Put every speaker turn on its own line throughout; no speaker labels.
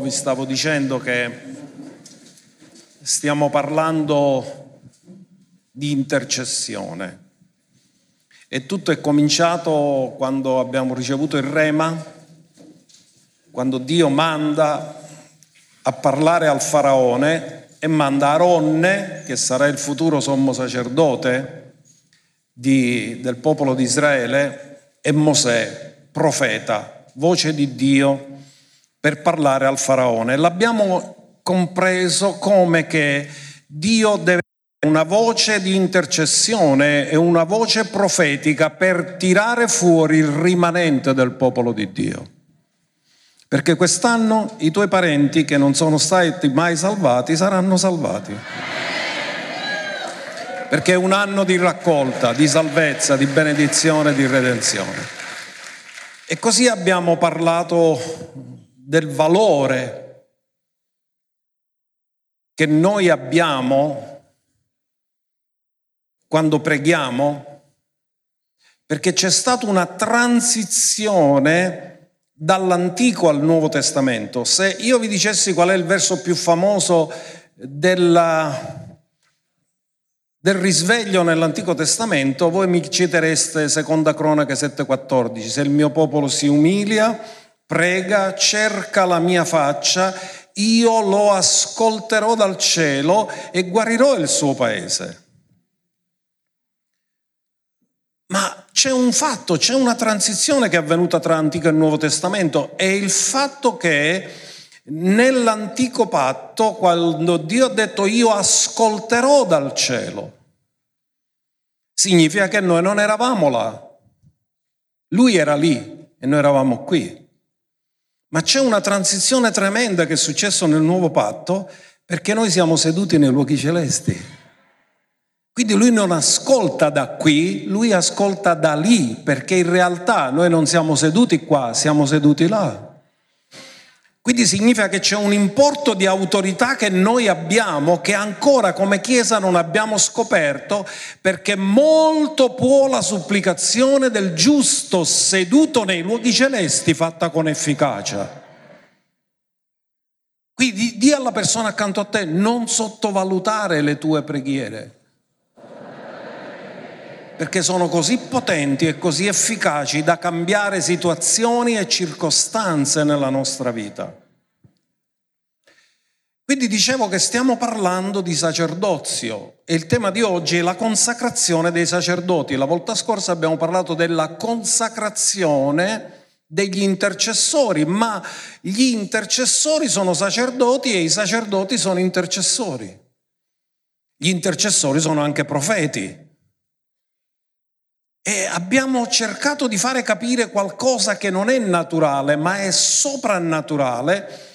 vi stavo dicendo che stiamo parlando di intercessione. E tutto è cominciato quando abbiamo ricevuto il rema, quando Dio manda a parlare al faraone e manda Aronne, che sarà il futuro sommo sacerdote di, del popolo di Israele, e Mosè, profeta, voce di Dio, per parlare al faraone. L'abbiamo compreso come che Dio deve una voce di intercessione e una voce profetica per tirare fuori il rimanente del popolo di Dio. Perché quest'anno i tuoi parenti che non sono stati mai salvati saranno salvati. Perché è un anno di raccolta, di salvezza, di benedizione, di redenzione. E così abbiamo parlato del valore che noi abbiamo quando preghiamo, perché c'è stata una transizione dall'Antico al Nuovo Testamento. Se io vi dicessi qual è il verso più famoso della, del risveglio nell'Antico Testamento, voi mi citereste Seconda Cronaca 7,14. Se il mio popolo si umilia, prega, cerca la mia faccia, io lo ascolterò dal cielo e guarirò il suo paese. Ma c'è un fatto, c'è una transizione che è avvenuta tra Antico e Nuovo Testamento, è il fatto che nell'antico patto, quando Dio ha detto io ascolterò dal cielo, significa che noi non eravamo là. Lui era lì e noi eravamo qui. Ma c'è una transizione tremenda che è successa nel nuovo patto perché noi siamo seduti nei luoghi celesti. Quindi lui non ascolta da qui, lui ascolta da lì, perché in realtà noi non siamo seduti qua, siamo seduti là. Quindi significa che c'è un importo di autorità che noi abbiamo, che ancora come Chiesa non abbiamo scoperto, perché molto può la supplicazione del giusto seduto nei luoghi celesti fatta con efficacia. Quindi di alla persona accanto a te non sottovalutare le tue preghiere perché sono così potenti e così efficaci da cambiare situazioni e circostanze nella nostra vita. Quindi dicevo che stiamo parlando di sacerdozio e il tema di oggi è la consacrazione dei sacerdoti. La volta scorsa abbiamo parlato della consacrazione degli intercessori, ma gli intercessori sono sacerdoti e i sacerdoti sono intercessori. Gli intercessori sono anche profeti. E abbiamo cercato di fare capire qualcosa che non è naturale, ma è soprannaturale.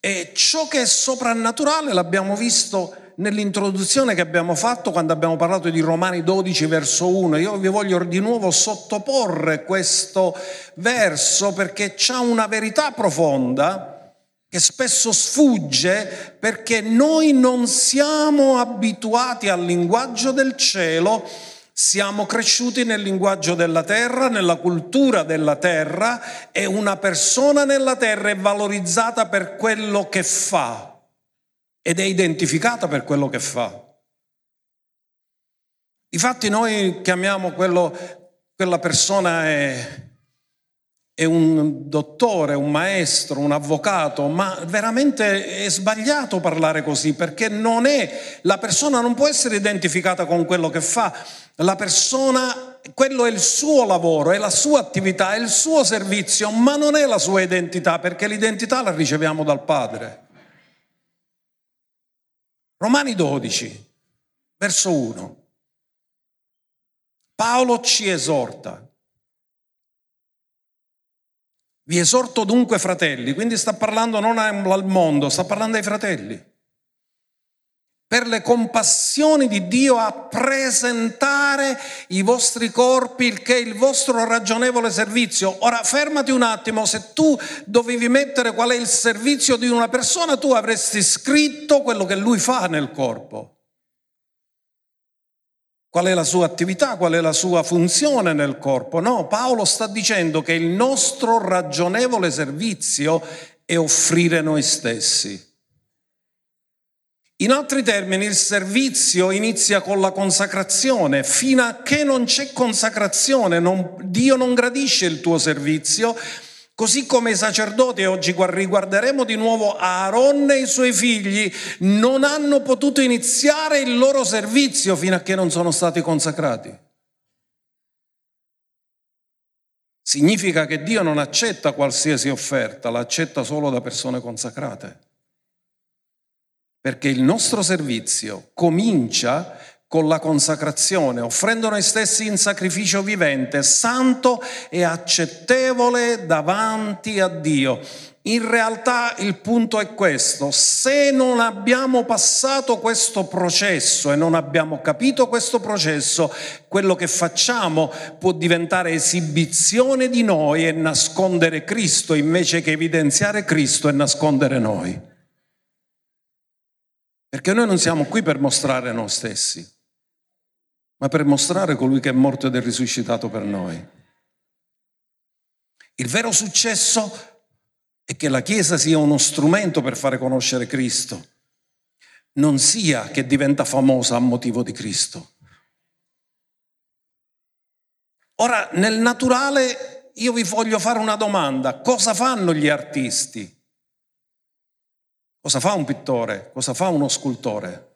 E ciò che è soprannaturale l'abbiamo visto nell'introduzione che abbiamo fatto quando abbiamo parlato di Romani 12 verso 1. Io vi voglio di nuovo sottoporre questo verso perché c'ha una verità profonda che spesso sfugge perché noi non siamo abituati al linguaggio del cielo siamo cresciuti nel linguaggio della terra, nella cultura della terra e una persona nella terra è valorizzata per quello che fa ed è identificata per quello che fa. Infatti noi chiamiamo quello, quella persona è è un dottore, un maestro, un avvocato, ma veramente è sbagliato parlare così perché non è, la persona non può essere identificata con quello che fa, la persona, quello è il suo lavoro, è la sua attività, è il suo servizio, ma non è la sua identità perché l'identità la riceviamo dal Padre. Romani 12, verso 1. Paolo ci esorta vi esorto dunque fratelli, quindi sta parlando non al mondo, sta parlando ai fratelli, per le compassioni di Dio a presentare i vostri corpi, il che è il vostro ragionevole servizio. Ora fermati un attimo, se tu dovevi mettere qual è il servizio di una persona, tu avresti scritto quello che lui fa nel corpo. Qual è la sua attività, qual è la sua funzione nel corpo? No, Paolo sta dicendo che il nostro ragionevole servizio e offrire noi stessi. In altri termini, il servizio inizia con la consacrazione. Fino a che non c'è consacrazione, non, Dio non gradisce il tuo servizio, così come i sacerdoti, oggi riguarderemo di nuovo Aaron e i suoi figli, non hanno potuto iniziare il loro servizio fino a che non sono stati consacrati. Significa che Dio non accetta qualsiasi offerta, la accetta solo da persone consacrate perché il nostro servizio comincia con la consacrazione, offrendo noi stessi in sacrificio vivente, santo e accettevole davanti a Dio. In realtà il punto è questo, se non abbiamo passato questo processo e non abbiamo capito questo processo, quello che facciamo può diventare esibizione di noi e nascondere Cristo invece che evidenziare Cristo e nascondere noi. Perché noi non siamo qui per mostrare noi stessi, ma per mostrare colui che è morto ed è risuscitato per noi. Il vero successo è che la Chiesa sia uno strumento per fare conoscere Cristo, non sia che diventa famosa a motivo di Cristo. Ora, nel naturale io vi voglio fare una domanda. Cosa fanno gli artisti? Cosa fa un pittore? Cosa fa uno scultore?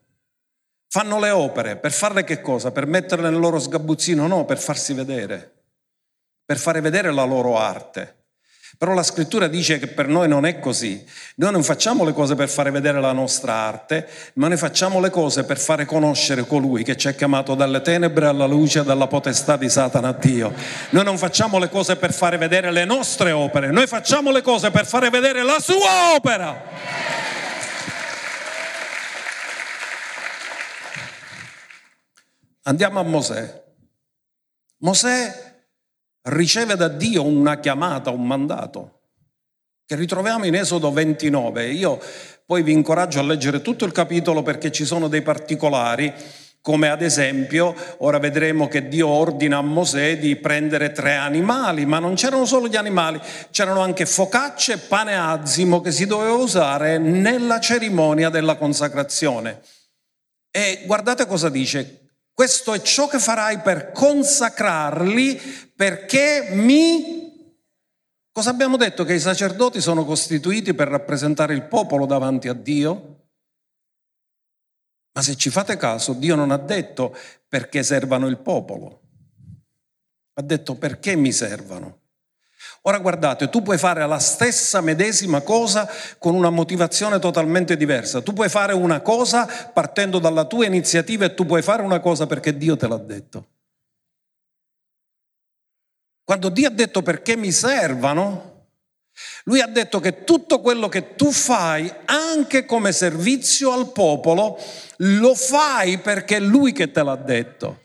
Fanno le opere per farle che cosa? Per metterle nel loro sgabuzzino? No, per farsi vedere, per fare vedere la loro arte. Però la scrittura dice che per noi non è così. Noi non facciamo le cose per fare vedere la nostra arte, ma noi facciamo le cose per fare conoscere colui che ci ha chiamato dalle tenebre alla luce, dalla potestà di Satana a Dio. Noi non facciamo le cose per fare vedere le nostre opere, noi facciamo le cose per fare vedere la sua opera. Andiamo a Mosè. Mosè riceve da Dio una chiamata, un mandato, che ritroviamo in Esodo 29. Io poi vi incoraggio a leggere tutto il capitolo perché ci sono dei particolari, come ad esempio, ora vedremo che Dio ordina a Mosè di prendere tre animali, ma non c'erano solo gli animali, c'erano anche focacce e pane azimo che si doveva usare nella cerimonia della consacrazione. E guardate cosa dice, questo è ciò che farai per consacrarli perché mi... Cosa abbiamo detto? Che i sacerdoti sono costituiti per rappresentare il popolo davanti a Dio? Ma se ci fate caso, Dio non ha detto perché servano il popolo, ha detto perché mi servano. Ora guardate, tu puoi fare la stessa medesima cosa con una motivazione totalmente diversa. Tu puoi fare una cosa partendo dalla tua iniziativa e tu puoi fare una cosa perché Dio te l'ha detto. Quando Dio ha detto perché mi servano, lui ha detto che tutto quello che tu fai, anche come servizio al popolo, lo fai perché è lui che te l'ha detto.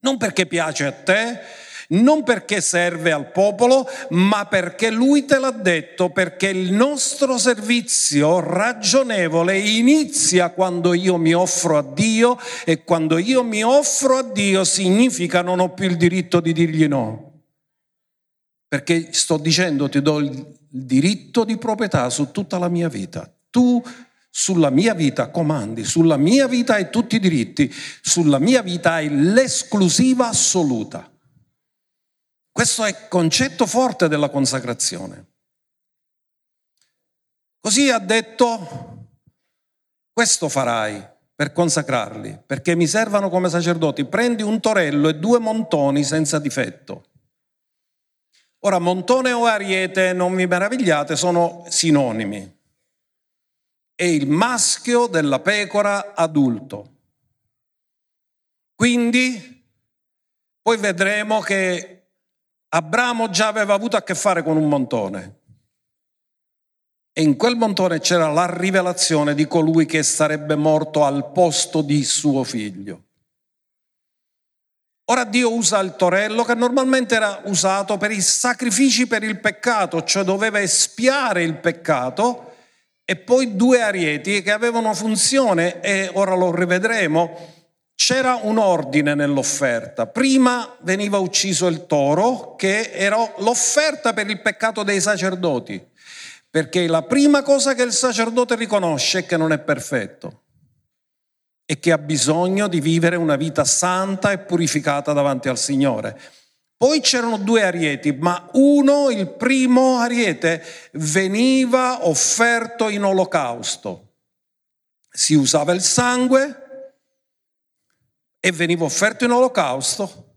Non perché piace a te, non perché serve al popolo, ma perché lui te l'ha detto, perché il nostro servizio ragionevole inizia quando io mi offro a Dio e quando io mi offro a Dio significa non ho più il diritto di dirgli no. Perché sto dicendo ti do il diritto di proprietà su tutta la mia vita. Tu sulla mia vita comandi, sulla mia vita hai tutti i diritti, sulla mia vita hai l'esclusiva assoluta. Questo è il concetto forte della consacrazione. Così ha detto, questo farai per consacrarli, perché mi servano come sacerdoti. Prendi un torello e due montoni senza difetto. Ora, montone o ariete, non vi meravigliate, sono sinonimi. È il maschio della pecora adulto. Quindi, poi vedremo che Abramo già aveva avuto a che fare con un montone. E in quel montone c'era la rivelazione di colui che sarebbe morto al posto di suo figlio. Ora Dio usa il torello che normalmente era usato per i sacrifici per il peccato, cioè doveva espiare il peccato, e poi due arieti che avevano funzione, e ora lo rivedremo, c'era un ordine nell'offerta. Prima veniva ucciso il toro, che era l'offerta per il peccato dei sacerdoti. perché la prima cosa che il sacerdote riconosce è che non è perfetto e che ha bisogno di vivere una vita santa e purificata davanti al Signore. Poi c'erano due arieti, ma uno, il primo ariete, veniva offerto in olocausto. Si usava il sangue e veniva offerto in olocausto.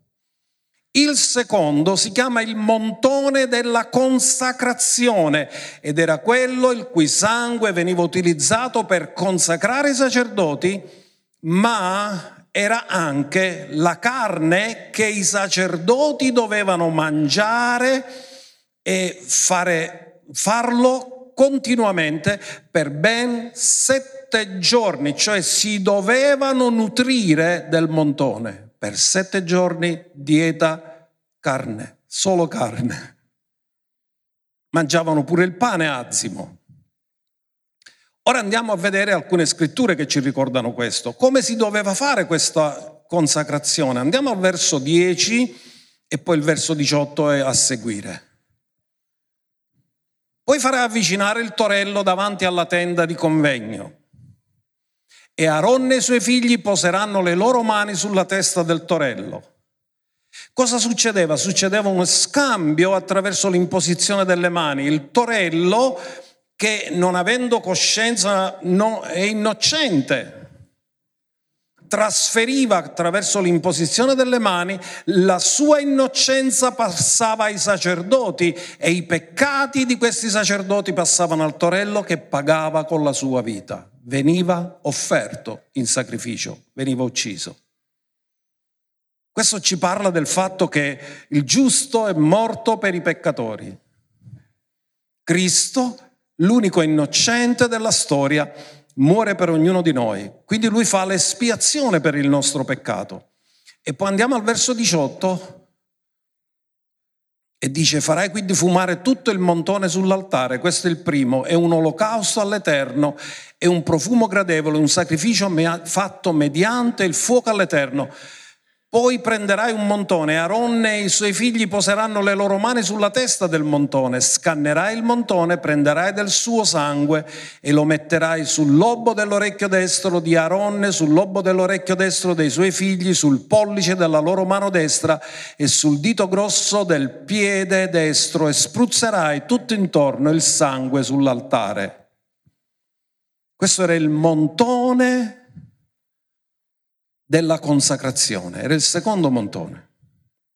Il secondo si chiama il montone della consacrazione ed era quello il cui sangue veniva utilizzato per consacrare i sacerdoti, ma era anche la carne che i sacerdoti dovevano mangiare e fare, farlo continuamente per ben sette giorni, cioè si dovevano nutrire del montone per sette giorni dieta carne, solo carne. Mangiavano pure il pane azimo. Ora andiamo a vedere alcune scritture che ci ricordano questo. Come si doveva fare questa consacrazione? Andiamo al verso 10 e poi il verso 18 è a seguire. Poi farai avvicinare il torello davanti alla tenda di convegno e Aaronne e i suoi figli poseranno le loro mani sulla testa del torello. Cosa succedeva? Succedeva uno scambio attraverso l'imposizione delle mani. Il torello che non avendo coscienza no, è innocente. Trasferiva attraverso l'imposizione delle mani, la sua innocenza passava ai sacerdoti e i peccati di questi sacerdoti passavano al torello che pagava con la sua vita. Veniva offerto in sacrificio, veniva ucciso. Questo ci parla del fatto che il giusto è morto per i peccatori. Cristo l'unico innocente della storia, muore per ognuno di noi. Quindi lui fa l'espiazione per il nostro peccato. E poi andiamo al verso 18 e dice farai quindi fumare tutto il montone sull'altare, questo è il primo, è un olocausto all'Eterno, è un profumo gradevole, un sacrificio fatto mediante il fuoco all'Eterno. Poi prenderai un montone, Aaronne e i suoi figli poseranno le loro mani sulla testa del montone, scannerai il montone, prenderai del suo sangue e lo metterai sul lobo dell'orecchio destro di Aaronne, sul lobo dell'orecchio destro dei suoi figli, sul pollice della loro mano destra e sul dito grosso del piede destro e spruzzerai tutto intorno il sangue sull'altare. Questo era il montone della consacrazione, era il secondo montone.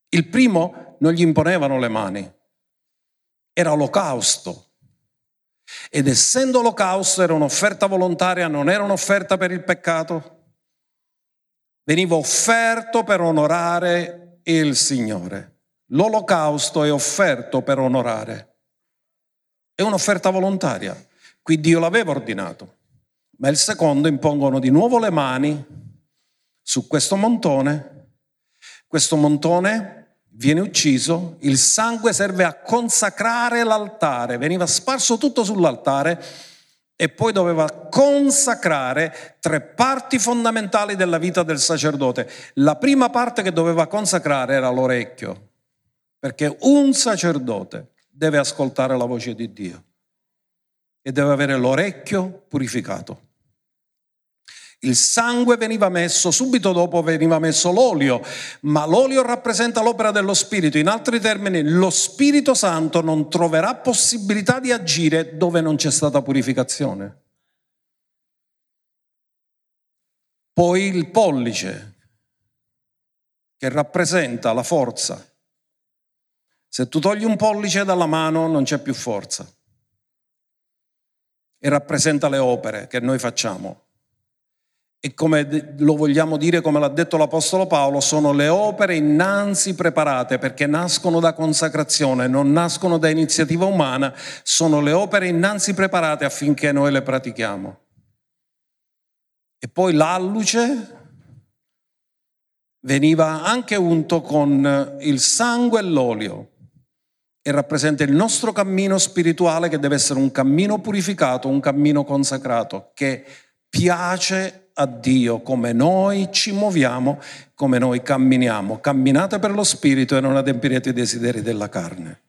Il primo non gli imponevano le mani, era olocausto. Ed essendo olocausto era un'offerta volontaria, non era un'offerta per il peccato, veniva offerto per onorare il Signore. L'olocausto è offerto per onorare. È un'offerta volontaria. Qui Dio l'aveva ordinato. Ma il secondo impongono di nuovo le mani su questo montone. Questo montone viene ucciso, il sangue serve a consacrare l'altare, veniva sparso tutto sull'altare e poi doveva consacrare tre parti fondamentali della vita del sacerdote. La prima parte che doveva consacrare era l'orecchio, perché un sacerdote deve ascoltare la voce di Dio e deve avere l'orecchio purificato il sangue veniva messo, subito dopo veniva messo l'olio, ma l'olio rappresenta l'opera dello Spirito. In altri termini, lo Spirito Santo non troverà possibilità di agire dove non c'è stata purificazione. Poi il pollice, che rappresenta la forza. Se tu togli un pollice dalla mano non c'è più forza. E rappresenta le opere che noi facciamo e come lo vogliamo dire, come l'ha detto l'Apostolo Paolo, sono le opere innanzi preparate perché nascono da consacrazione, non nascono da iniziativa umana, sono le opere innanzi preparate affinché noi le pratichiamo. E poi l'alluce veniva anche unto con il sangue e l'olio e rappresenta il nostro cammino spirituale che deve essere un cammino purificato, un cammino consacrato, che piace a Dio come noi ci muoviamo, come noi camminiamo. Camminate per lo Spirito e non adempirete i desideri della carne.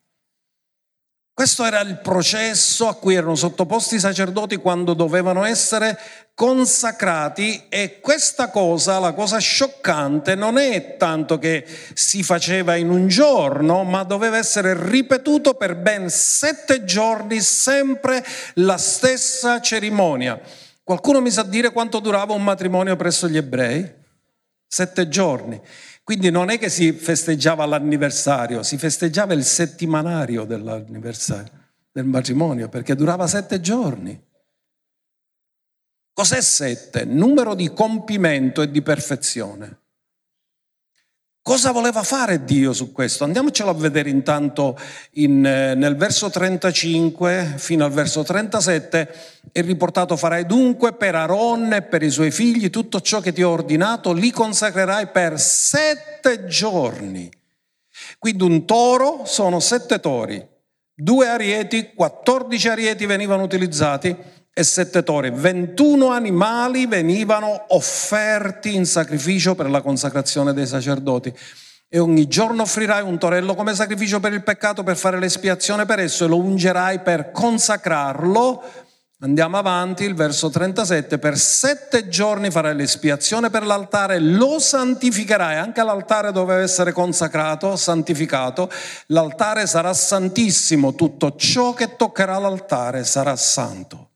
Questo era il processo a cui erano sottoposti i sacerdoti quando dovevano essere consacrati e questa cosa, la cosa scioccante, non è tanto che si faceva in un giorno, ma doveva essere ripetuto per ben sette giorni, sempre la stessa cerimonia. Qualcuno mi sa dire quanto durava un matrimonio presso gli ebrei? Sette giorni. Quindi non è che si festeggiava l'anniversario, si festeggiava il settimanario dell'anniversario, del matrimonio, perché durava sette giorni. Cos'è sette? Numero di compimento e di perfezione. Cosa voleva fare Dio su questo? Andiamocelo a vedere intanto in, eh, nel verso 35 fino al verso 37. È riportato farai dunque per Aaron e per i suoi figli tutto ciò che ti ho ordinato, li consacrerai per sette giorni. Quindi un toro sono sette tori, due arieti, 14 arieti venivano utilizzati e sette tori, 21 animali venivano offerti in sacrificio per la consacrazione dei sacerdoti. E ogni giorno offrirai un torello come sacrificio per il peccato per fare l'espiazione per esso e lo ungerai per consacrarlo. Andiamo avanti, il verso 37, per sette giorni farai l'espiazione per l'altare, lo santificherai, anche l'altare doveva essere consacrato, santificato, l'altare sarà santissimo, tutto ciò che toccherà l'altare sarà santo.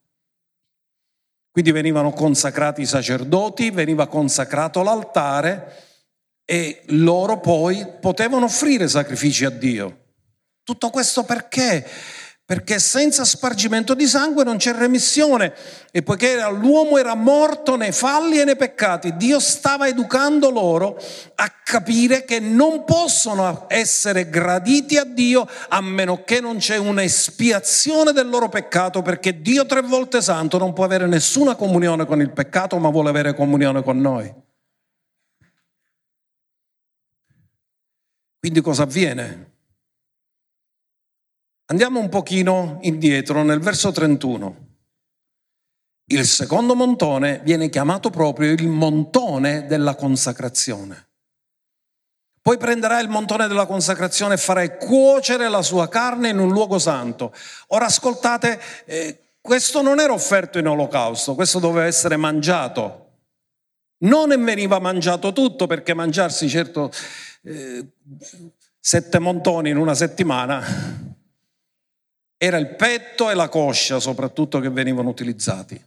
Quindi venivano consacrati i sacerdoti, veniva consacrato l'altare e loro poi potevano offrire sacrifici a Dio. Tutto questo perché? Perché senza spargimento di sangue non c'è remissione e poiché l'uomo era morto nei falli e nei peccati, Dio stava educando loro a capire che non possono essere graditi a Dio a meno che non c'è un'espiazione del loro peccato, perché Dio tre volte santo non può avere nessuna comunione con il peccato, ma vuole avere comunione con noi. Quindi cosa avviene? Andiamo un pochino indietro nel verso 31. Il secondo montone viene chiamato proprio il montone della consacrazione. Poi prenderai il montone della consacrazione e farai cuocere la sua carne in un luogo santo. Ora ascoltate, eh, questo non era offerto in olocausto, questo doveva essere mangiato. Non veniva mangiato tutto perché mangiarsi certo eh, sette montoni in una settimana era il petto e la coscia soprattutto che venivano utilizzati.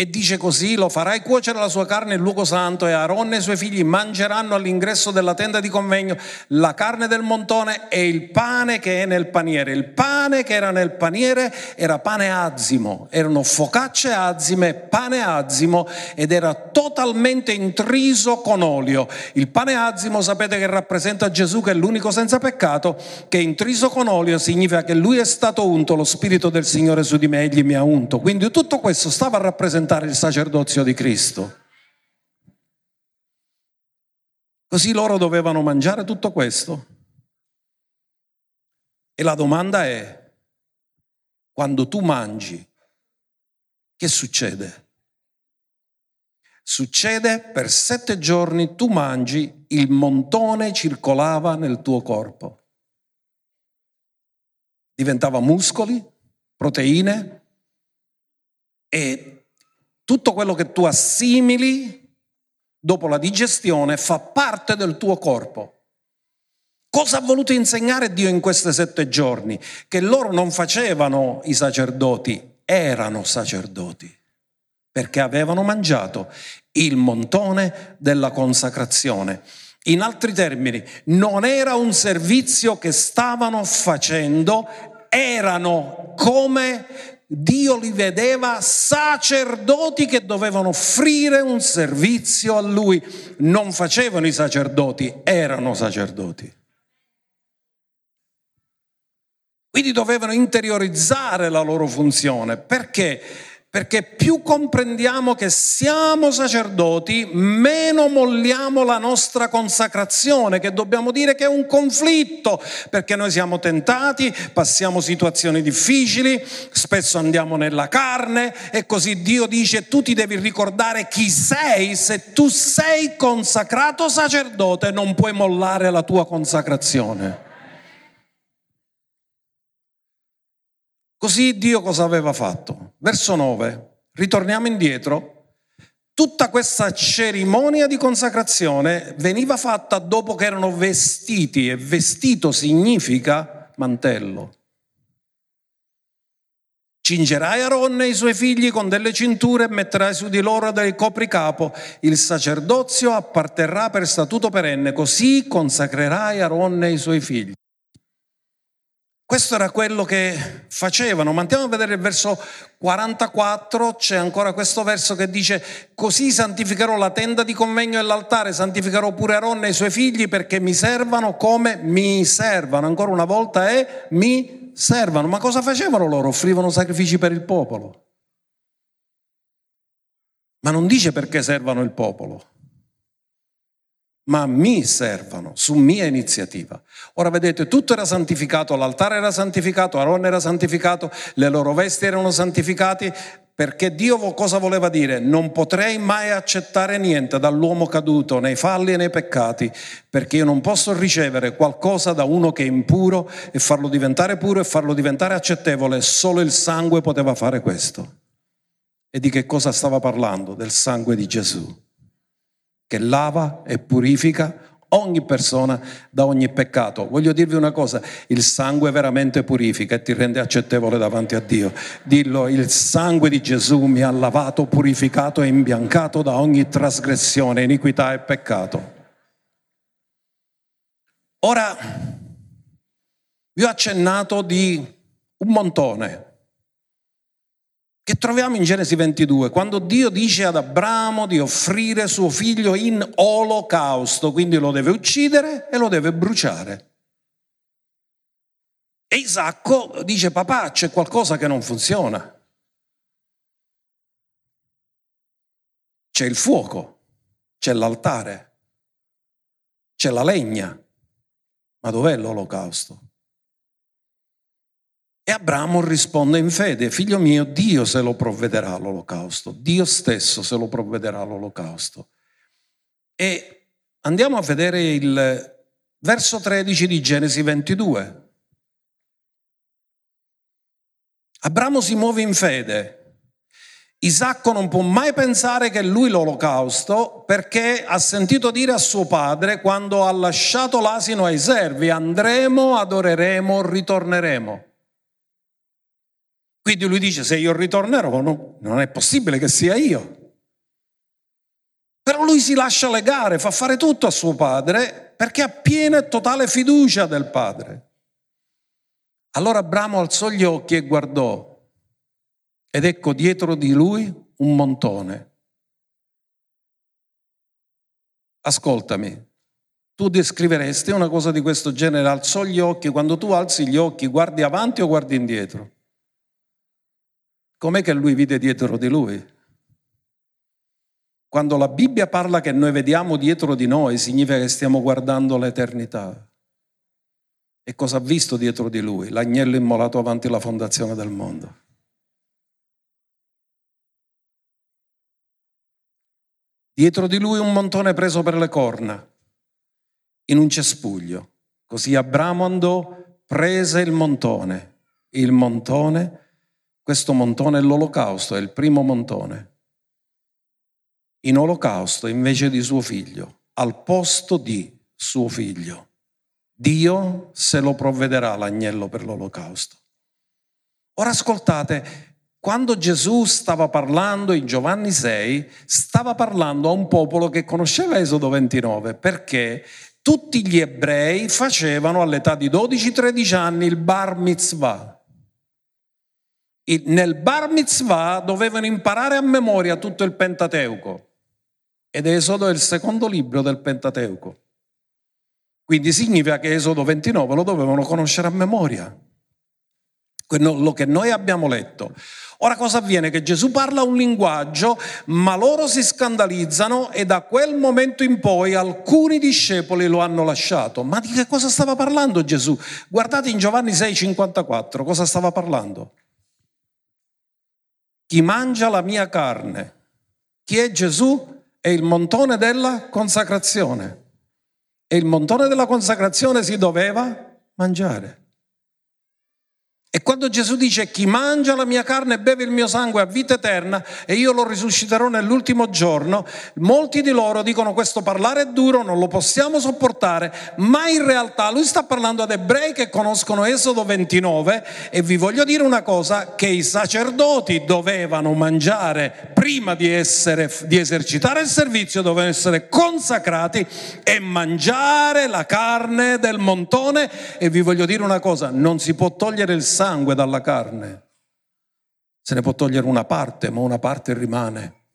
E dice così, lo farai cuocere la sua carne in luogo santo e Aaron e i suoi figli mangeranno all'ingresso della tenda di convegno la carne del montone e il pane che è nel paniere. Il pane che era nel paniere era pane azimo, erano focacce azime, pane azimo ed era totalmente intriso con olio. Il pane azimo sapete che rappresenta Gesù che è l'unico senza peccato, che intriso con olio significa che lui è stato unto, lo Spirito del Signore su di me, egli mi ha unto. Quindi tutto questo stava a rappresentare rappresentare il sacerdozio di Cristo. Così loro dovevano mangiare tutto questo. E la domanda è, quando tu mangi, che succede? Succede per sette giorni tu mangi, il montone circolava nel tuo corpo. Diventava muscoli, proteine e tutto quello che tu assimili dopo la digestione fa parte del tuo corpo. Cosa ha voluto insegnare Dio in questi sette giorni? Che loro non facevano i sacerdoti, erano sacerdoti, perché avevano mangiato il montone della consacrazione. In altri termini, non era un servizio che stavano facendo, erano come Dio li vedeva sacerdoti che dovevano offrire un servizio a lui. Non facevano i sacerdoti, erano sacerdoti. Quindi dovevano interiorizzare la loro funzione. Perché? Perché più comprendiamo che siamo sacerdoti, meno molliamo la nostra consacrazione, che dobbiamo dire che è un conflitto, perché noi siamo tentati, passiamo situazioni difficili, spesso andiamo nella carne e così Dio dice tu ti devi ricordare chi sei, se tu sei consacrato sacerdote non puoi mollare la tua consacrazione. Così Dio cosa aveva fatto? Verso 9, ritorniamo indietro. Tutta questa cerimonia di consacrazione veniva fatta dopo che erano vestiti e vestito significa mantello. Cingerai Aaron e i suoi figli con delle cinture e metterai su di loro dei copricapo. Il sacerdozio apparterrà per statuto perenne, così consacrerai Aaron e i suoi figli. Questo era quello che facevano. Ma andiamo a vedere il verso 44, c'è ancora questo verso che dice, così santificherò la tenda di convegno e l'altare, santificherò pure Aaron e i suoi figli perché mi servano come mi servano. Ancora una volta è mi servano. Ma cosa facevano loro? Offrivano sacrifici per il popolo. Ma non dice perché servano il popolo ma mi servono su mia iniziativa. Ora vedete, tutto era santificato, l'altare era santificato, Aaron era santificato, le loro vesti erano santificati, perché Dio cosa voleva dire? Non potrei mai accettare niente dall'uomo caduto, nei falli e nei peccati, perché io non posso ricevere qualcosa da uno che è impuro e farlo diventare puro e farlo diventare accettevole, solo il sangue poteva fare questo. E di che cosa stava parlando? Del sangue di Gesù che lava e purifica ogni persona da ogni peccato. Voglio dirvi una cosa, il sangue veramente purifica e ti rende accettevole davanti a Dio. Dillo, il sangue di Gesù mi ha lavato, purificato e imbiancato da ogni trasgressione, iniquità e peccato. Ora, vi ho accennato di un montone, che troviamo in Genesi 22, quando Dio dice ad Abramo di offrire suo figlio in olocausto, quindi lo deve uccidere e lo deve bruciare. E Isacco dice, papà, c'è qualcosa che non funziona. C'è il fuoco, c'è l'altare, c'è la legna, ma dov'è l'olocausto? E Abramo risponde in fede, figlio mio, Dio se lo provvederà l'olocausto, Dio stesso se lo provvederà l'olocausto. E andiamo a vedere il verso 13 di Genesi 22. Abramo si muove in fede. Isacco non può mai pensare che lui l'olocausto perché ha sentito dire a suo padre quando ha lasciato l'asino ai servi, andremo, adoreremo, ritorneremo. Quindi lui dice, se io ritornerò, no, non è possibile che sia io. Però lui si lascia legare, fa fare tutto a suo padre perché ha piena e totale fiducia del padre. Allora Abramo alzò gli occhi e guardò ed ecco dietro di lui un montone. Ascoltami, tu descriveresti una cosa di questo genere, alzò gli occhi, quando tu alzi gli occhi guardi avanti o guardi indietro? Com'è che lui vide dietro di lui? Quando la Bibbia parla che noi vediamo dietro di noi, significa che stiamo guardando l'eternità. E cosa ha visto dietro di lui? L'agnello immolato avanti la fondazione del mondo. Dietro di lui un montone preso per le corna, in un cespuglio. Così Abramo andò, prese il montone. Il montone questo montone è l'olocausto, è il primo montone. In olocausto invece di suo figlio, al posto di suo figlio. Dio se lo provvederà l'agnello per l'olocausto. Ora ascoltate, quando Gesù stava parlando in Giovanni 6, stava parlando a un popolo che conosceva Esodo 29, perché tutti gli ebrei facevano all'età di 12-13 anni il bar mitzvah, nel bar mitzvah dovevano imparare a memoria tutto il Pentateuco. Ed Esodo è il secondo libro del Pentateuco. Quindi significa che Esodo 29 lo dovevano conoscere a memoria. Quello che noi abbiamo letto. Ora cosa avviene? Che Gesù parla un linguaggio, ma loro si scandalizzano e da quel momento in poi alcuni discepoli lo hanno lasciato. Ma di che cosa stava parlando Gesù? Guardate in Giovanni 6,54 cosa stava parlando. Chi mangia la mia carne, chi è Gesù, è il montone della consacrazione. E il montone della consacrazione si doveva mangiare. E quando Gesù dice chi mangia la mia carne e beve il mio sangue ha vita eterna e io lo risusciterò nell'ultimo giorno, molti di loro dicono questo parlare è duro, non lo possiamo sopportare, ma in realtà lui sta parlando ad ebrei che conoscono Esodo 29 e vi voglio dire una cosa, che i sacerdoti dovevano mangiare prima di, essere, di esercitare il servizio, dovevano essere consacrati e mangiare la carne del montone. E vi voglio dire una cosa, non si può togliere il sangue dalla carne. Se ne può togliere una parte, ma una parte rimane.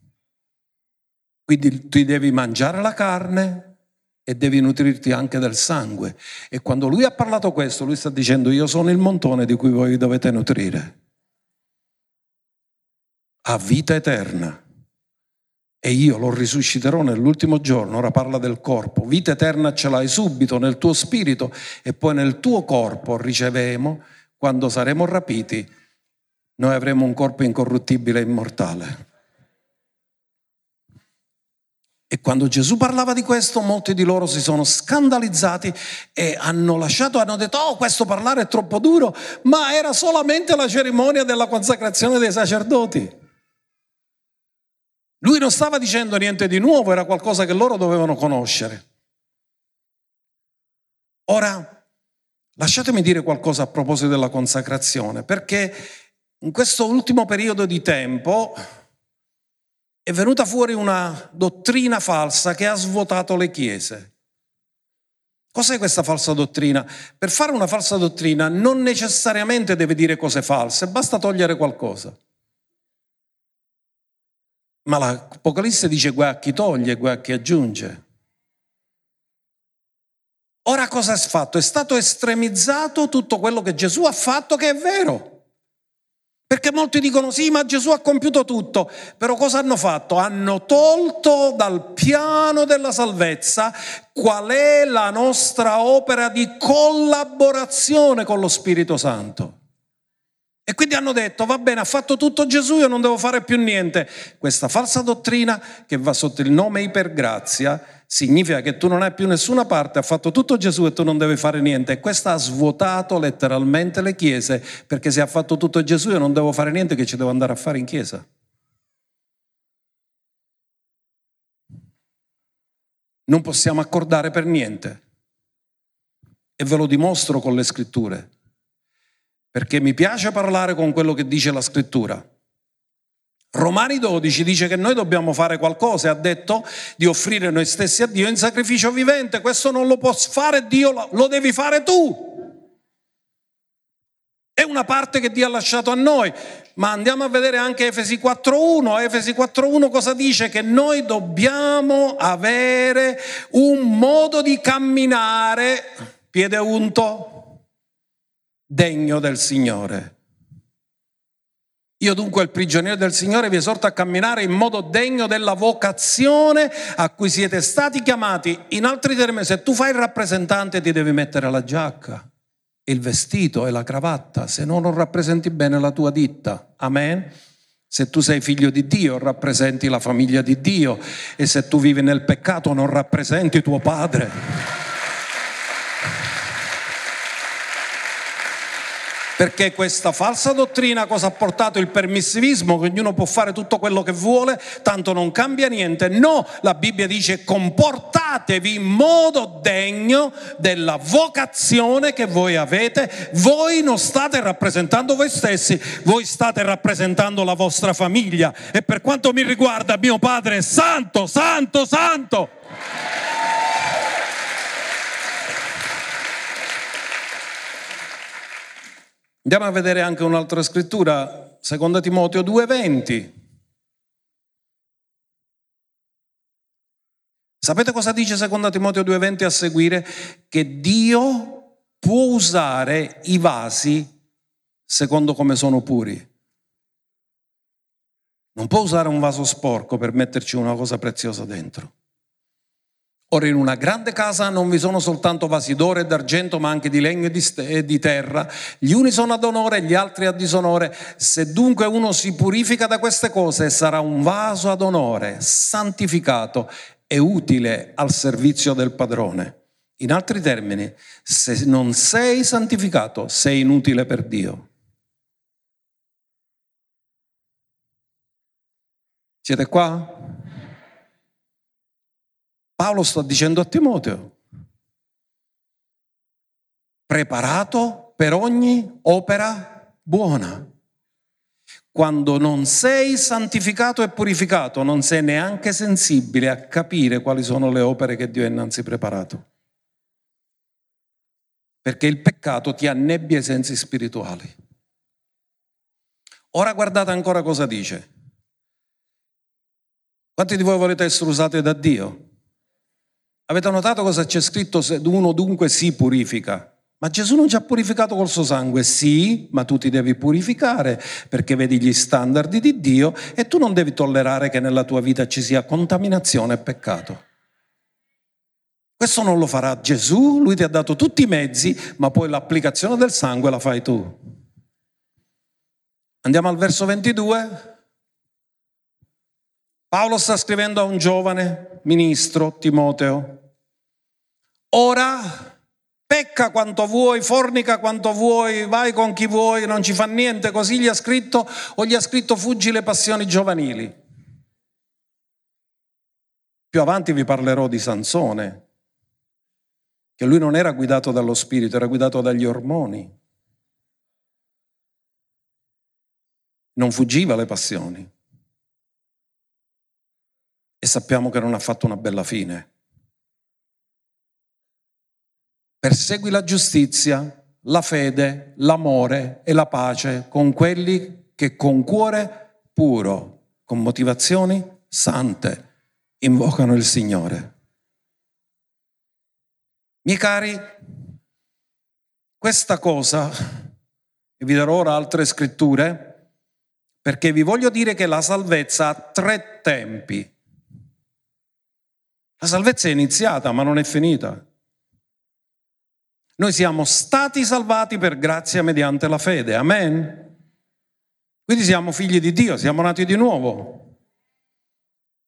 Quindi tu devi mangiare la carne e devi nutrirti anche del sangue. E quando lui ha parlato questo, lui sta dicendo io sono il montone di cui voi dovete nutrire. Ha vita eterna. E io lo risusciterò nell'ultimo giorno, ora parla del corpo. Vita eterna ce l'hai subito nel tuo spirito e poi nel tuo corpo ricevemo quando saremo rapiti, noi avremo un corpo incorruttibile e immortale. E quando Gesù parlava di questo, molti di loro si sono scandalizzati e hanno lasciato, hanno detto, oh, questo parlare è troppo duro, ma era solamente la cerimonia della consacrazione dei sacerdoti. Lui non stava dicendo niente di nuovo, era qualcosa che loro dovevano conoscere. Ora, Lasciatemi dire qualcosa a proposito della consacrazione, perché in questo ultimo periodo di tempo è venuta fuori una dottrina falsa che ha svuotato le chiese. Cos'è questa falsa dottrina? Per fare una falsa dottrina non necessariamente deve dire cose false, basta togliere qualcosa. Ma l'Apocalisse dice guai a chi toglie, guai a chi aggiunge. Ora cosa è fatto? È stato estremizzato tutto quello che Gesù ha fatto che è vero. Perché molti dicono sì, ma Gesù ha compiuto tutto, però cosa hanno fatto? Hanno tolto dal piano della salvezza qual è la nostra opera di collaborazione con lo Spirito Santo. E quindi hanno detto, va bene, ha fatto tutto Gesù, io non devo fare più niente. Questa falsa dottrina che va sotto il nome ipergrazia significa che tu non hai più nessuna parte, ha fatto tutto Gesù e tu non devi fare niente. E questo ha svuotato letteralmente le chiese, perché se ha fatto tutto Gesù io non devo fare niente che ci devo andare a fare in chiesa. Non possiamo accordare per niente. E ve lo dimostro con le scritture perché mi piace parlare con quello che dice la scrittura. Romani 12 dice che noi dobbiamo fare qualcosa ha detto di offrire noi stessi a Dio in sacrificio vivente. Questo non lo può fare Dio, lo devi fare tu. È una parte che Dio ha lasciato a noi, ma andiamo a vedere anche Efesi 4.1. Efesi 4.1 cosa dice? Che noi dobbiamo avere un modo di camminare, piede unto, degno del Signore. Io dunque, il prigioniero del Signore, vi esorto a camminare in modo degno della vocazione a cui siete stati chiamati. In altri termini, se tu fai il rappresentante ti devi mettere la giacca, il vestito e la cravatta, se no non rappresenti bene la tua ditta. Amen. Se tu sei figlio di Dio, rappresenti la famiglia di Dio e se tu vivi nel peccato non rappresenti tuo padre. Perché questa falsa dottrina cosa ha portato? Il permissivismo, che ognuno può fare tutto quello che vuole, tanto non cambia niente. No, la Bibbia dice comportatevi in modo degno della vocazione che voi avete. Voi non state rappresentando voi stessi, voi state rappresentando la vostra famiglia. E per quanto mi riguarda, mio Padre è santo, santo, santo. Andiamo a vedere anche un'altra scrittura, seconda Timoteo 2:20. Sapete cosa dice seconda Timoteo 2:20 a seguire? Che Dio può usare i vasi secondo come sono puri. Non può usare un vaso sporco per metterci una cosa preziosa dentro. Ora in una grande casa non vi sono soltanto vasi d'oro e d'argento, ma anche di legno e di, terra. Gli uni sono ad onore e gli altri a disonore. Se dunque uno si purifica da queste cose, sarà un vaso ad onore, santificato e utile al servizio del padrone. In altri termini, se non sei santificato, sei inutile per Dio. Siete qua? Paolo sta dicendo a Timoteo, preparato per ogni opera buona. Quando non sei santificato e purificato, non sei neanche sensibile a capire quali sono le opere che Dio ha innanzi preparato. Perché il peccato ti annebbia i sensi spirituali. Ora guardate ancora cosa dice. Quanti di voi volete essere usati da Dio? Avete notato cosa c'è scritto? Se uno dunque si purifica. Ma Gesù non ci ha purificato col suo sangue? Sì, ma tu ti devi purificare perché vedi gli standard di Dio e tu non devi tollerare che nella tua vita ci sia contaminazione e peccato. Questo non lo farà Gesù, lui ti ha dato tutti i mezzi, ma poi l'applicazione del sangue la fai tu. Andiamo al verso 22. Paolo sta scrivendo a un giovane ministro, Timoteo. Ora pecca quanto vuoi, fornica quanto vuoi, vai con chi vuoi, non ci fa niente, così gli ha scritto o gli ha scritto fuggi le passioni giovanili. Più avanti vi parlerò di Sansone, che lui non era guidato dallo spirito, era guidato dagli ormoni. Non fuggiva le passioni. E sappiamo che non ha fatto una bella fine. Persegui la giustizia, la fede, l'amore e la pace con quelli che con cuore puro, con motivazioni sante, invocano il Signore. Miei cari, questa cosa, e vi darò ora altre scritture, perché vi voglio dire che la salvezza ha tre tempi. La salvezza è iniziata, ma non è finita. Noi siamo stati salvati per grazia mediante la fede. Amen. Quindi siamo figli di Dio, siamo nati di nuovo.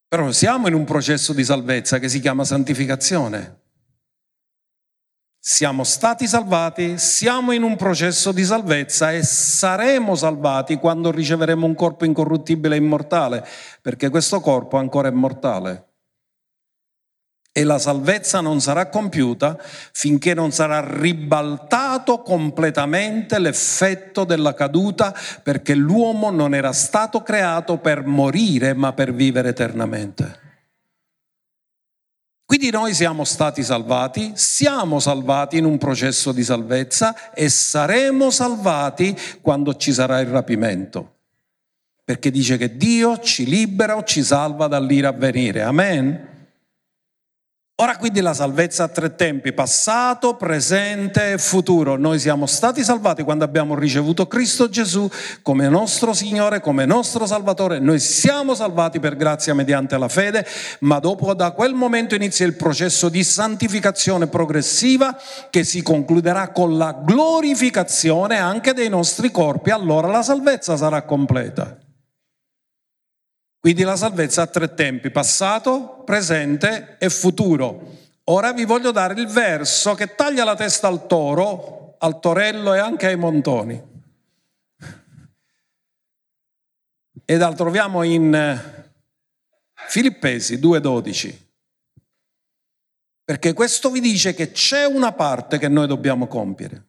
Però siamo in un processo di salvezza che si chiama santificazione. Siamo stati salvati, siamo in un processo di salvezza e saremo salvati quando riceveremo un corpo incorruttibile e immortale, perché questo corpo ancora è mortale e la salvezza non sarà compiuta finché non sarà ribaltato completamente l'effetto della caduta, perché l'uomo non era stato creato per morire, ma per vivere eternamente. Quindi noi siamo stati salvati, siamo salvati in un processo di salvezza e saremo salvati quando ci sarà il rapimento. Perché dice che Dio ci libera o ci salva dall'ira a venire. Amen. Ora quindi la salvezza ha tre tempi, passato, presente e futuro. Noi siamo stati salvati quando abbiamo ricevuto Cristo Gesù come nostro Signore, come nostro Salvatore. Noi siamo salvati per grazia mediante la fede, ma dopo da quel momento inizia il processo di santificazione progressiva che si concluderà con la glorificazione anche dei nostri corpi. Allora la salvezza sarà completa. Quindi la salvezza ha tre tempi, passato, presente e futuro. Ora vi voglio dare il verso che taglia la testa al toro, al torello e anche ai montoni. E la troviamo in eh, Filippesi 2.12. Perché questo vi dice che c'è una parte che noi dobbiamo compiere.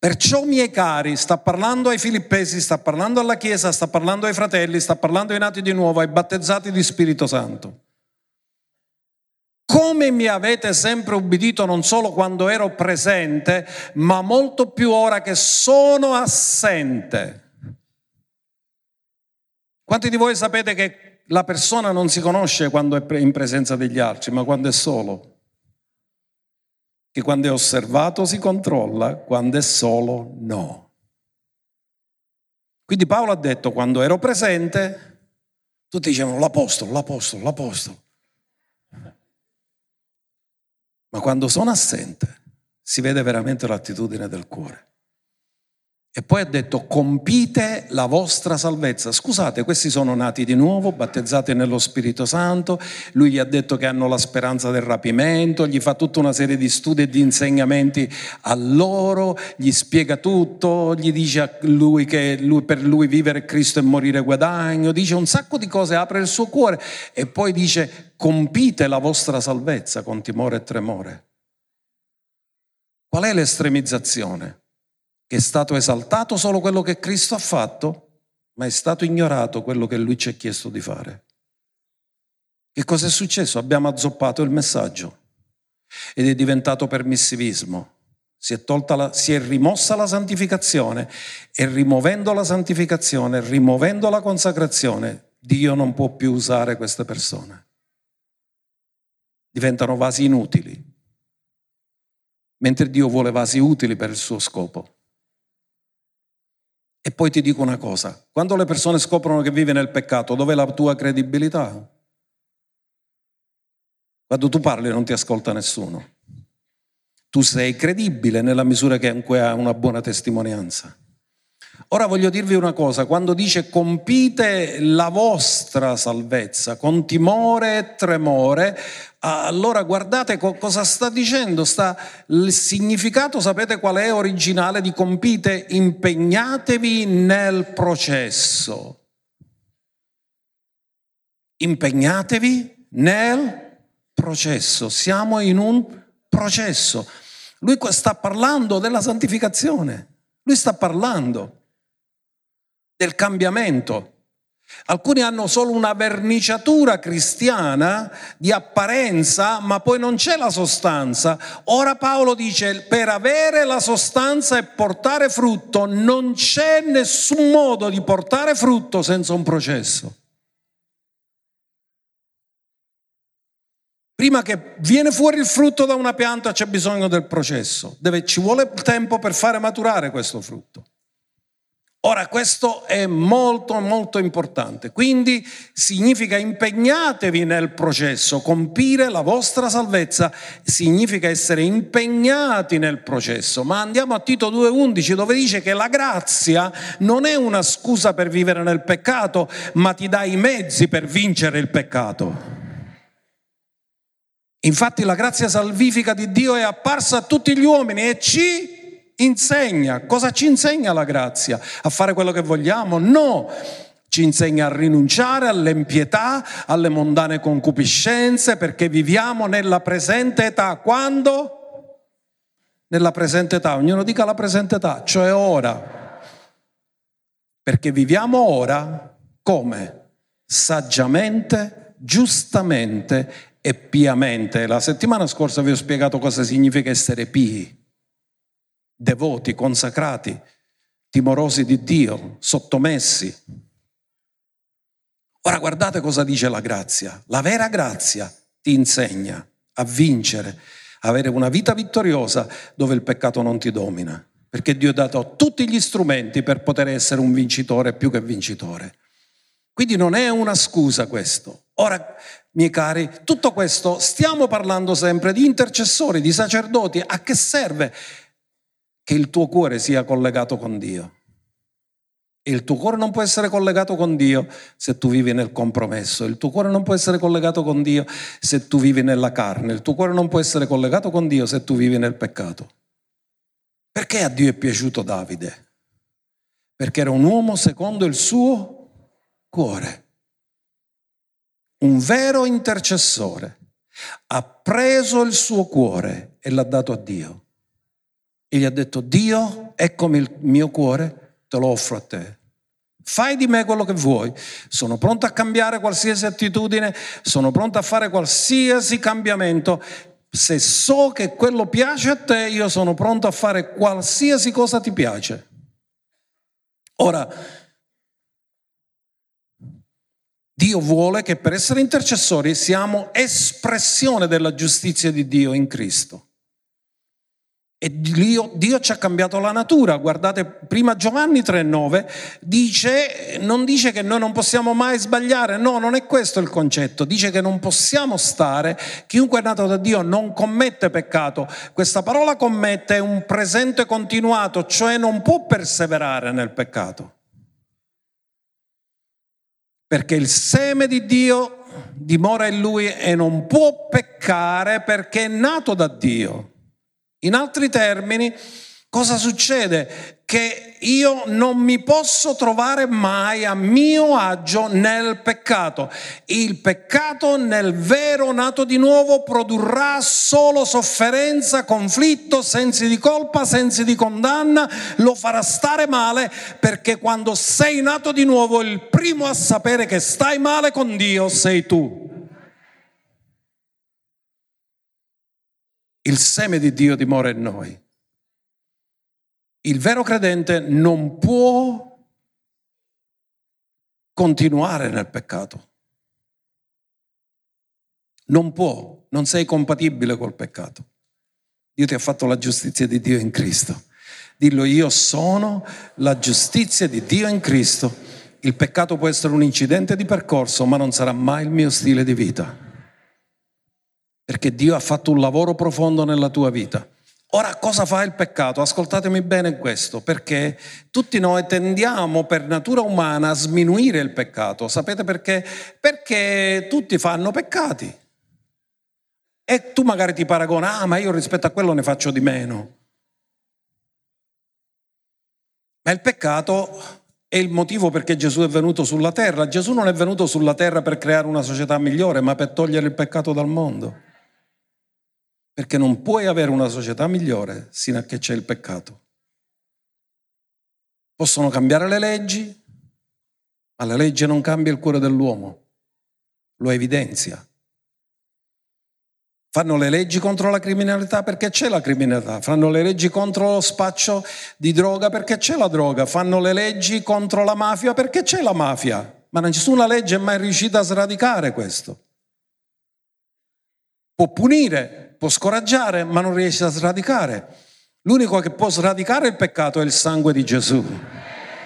Perciò, miei cari, sta parlando ai filippesi, sta parlando alla Chiesa, sta parlando ai fratelli, sta parlando ai nati di nuovo, ai battezzati di Spirito Santo. Come mi avete sempre ubbidito non solo quando ero presente, ma molto più ora che sono assente. Quanti di voi sapete che la persona non si conosce quando è in presenza degli altri, ma quando è solo? Che quando è osservato si controlla, quando è solo no. Quindi Paolo ha detto, quando ero presente, tutti dicevano l'apostolo, l'apostolo, l'apostolo. Ma quando sono assente si vede veramente l'attitudine del cuore. E poi ha detto compite la vostra salvezza. Scusate, questi sono nati di nuovo, battezzati nello Spirito Santo, lui gli ha detto che hanno la speranza del rapimento, gli fa tutta una serie di studi e di insegnamenti a loro, gli spiega tutto, gli dice a lui che lui, per lui vivere Cristo e morire guadagno, dice un sacco di cose, apre il suo cuore e poi dice compite la vostra salvezza con timore e tremore. Qual è l'estremizzazione? Che è stato esaltato solo quello che Cristo ha fatto, ma è stato ignorato quello che Lui ci ha chiesto di fare. Che cosa è successo? Abbiamo azzoppato il messaggio ed è diventato permissivismo. Si è, la, si è rimossa la santificazione e rimuovendo la santificazione, rimuovendo la consacrazione, Dio non può più usare queste persone. Diventano vasi inutili, mentre Dio vuole vasi utili per il suo scopo. E poi ti dico una cosa, quando le persone scoprono che vivi nel peccato, dov'è la tua credibilità? Quando tu parli non ti ascolta nessuno. Tu sei credibile nella misura in cui hai una buona testimonianza. Ora voglio dirvi una cosa, quando dice compite la vostra salvezza con timore e tremore, allora guardate cosa sta dicendo, sta, il significato sapete qual è originale di compite? Impegnatevi nel processo. Impegnatevi nel processo, siamo in un processo. Lui sta parlando della santificazione, lui sta parlando del cambiamento. Alcuni hanno solo una verniciatura cristiana di apparenza, ma poi non c'è la sostanza. Ora Paolo dice, per avere la sostanza e portare frutto, non c'è nessun modo di portare frutto senza un processo. Prima che viene fuori il frutto da una pianta c'è bisogno del processo, Deve, ci vuole tempo per fare maturare questo frutto. Ora questo è molto molto importante, quindi significa impegnatevi nel processo, compire la vostra salvezza significa essere impegnati nel processo, ma andiamo a Tito 2.11 dove dice che la grazia non è una scusa per vivere nel peccato, ma ti dà i mezzi per vincere il peccato. Infatti la grazia salvifica di Dio è apparsa a tutti gli uomini e ci insegna. Cosa ci insegna la grazia? A fare quello che vogliamo? No. Ci insegna a rinunciare all'empietà, alle mondane concupiscenze, perché viviamo nella presente età. Quando? Nella presente età. Ognuno dica la presente età, cioè ora. Perché viviamo ora come? Saggiamente, giustamente e piamente. La settimana scorsa vi ho spiegato cosa significa essere pii devoti, consacrati, timorosi di Dio, sottomessi. Ora guardate cosa dice la grazia. La vera grazia ti insegna a vincere, a avere una vita vittoriosa dove il peccato non ti domina, perché Dio ha dato tutti gli strumenti per poter essere un vincitore più che vincitore. Quindi non è una scusa questo. Ora, miei cari, tutto questo stiamo parlando sempre di intercessori, di sacerdoti. A che serve? Che il tuo cuore sia collegato con Dio. E il tuo cuore non può essere collegato con Dio se tu vivi nel compromesso, il tuo cuore non può essere collegato con Dio se tu vivi nella carne, il tuo cuore non può essere collegato con Dio se tu vivi nel peccato. Perché a Dio è piaciuto Davide? Perché era un uomo secondo il suo cuore, un vero intercessore. Ha preso il suo cuore e l'ha dato a Dio e gli ha detto, Dio, eccomi il mio cuore, te lo offro a te. Fai di me quello che vuoi. Sono pronto a cambiare qualsiasi attitudine, sono pronto a fare qualsiasi cambiamento. Se so che quello piace a te, io sono pronto a fare qualsiasi cosa ti piace. Ora, Dio vuole che per essere intercessori siamo espressione della giustizia di Dio in Cristo. E Dio, Dio, ci ha cambiato la natura. Guardate, prima Giovanni 3,9 dice, non dice che noi non possiamo mai sbagliare, no, non è questo il concetto. Dice che non possiamo stare, chiunque è nato da Dio non commette peccato. Questa parola commette è un presente continuato, cioè non può perseverare nel peccato. Perché il seme di Dio dimora in lui e non può peccare perché è nato da Dio. In altri termini, cosa succede? Che io non mi posso trovare mai a mio agio nel peccato. Il peccato nel vero nato di nuovo produrrà solo sofferenza, conflitto, sensi di colpa, sensi di condanna, lo farà stare male perché quando sei nato di nuovo il primo a sapere che stai male con Dio sei tu. Il seme di Dio dimora in noi. Il vero credente non può continuare nel peccato. Non può, non sei compatibile col peccato. Dio ti ha fatto la giustizia di Dio in Cristo. Dillo, io sono la giustizia di Dio in Cristo. Il peccato può essere un incidente di percorso, ma non sarà mai il mio stile di vita perché Dio ha fatto un lavoro profondo nella tua vita. Ora cosa fa il peccato? Ascoltatemi bene questo, perché tutti noi tendiamo per natura umana a sminuire il peccato. Sapete perché? Perché tutti fanno peccati. E tu magari ti paragoni, ah ma io rispetto a quello ne faccio di meno. Ma il peccato è il motivo perché Gesù è venuto sulla terra. Gesù non è venuto sulla terra per creare una società migliore, ma per togliere il peccato dal mondo perché non puoi avere una società migliore sino a che c'è il peccato. Possono cambiare le leggi, ma la legge non cambia il cuore dell'uomo, lo evidenzia. Fanno le leggi contro la criminalità perché c'è la criminalità, fanno le leggi contro lo spaccio di droga perché c'è la droga, fanno le leggi contro la mafia perché c'è la mafia, ma nessuna legge è mai riuscita a sradicare questo. Può punire, può scoraggiare, ma non riesce a sradicare. L'unico che può sradicare il peccato è il sangue di Gesù,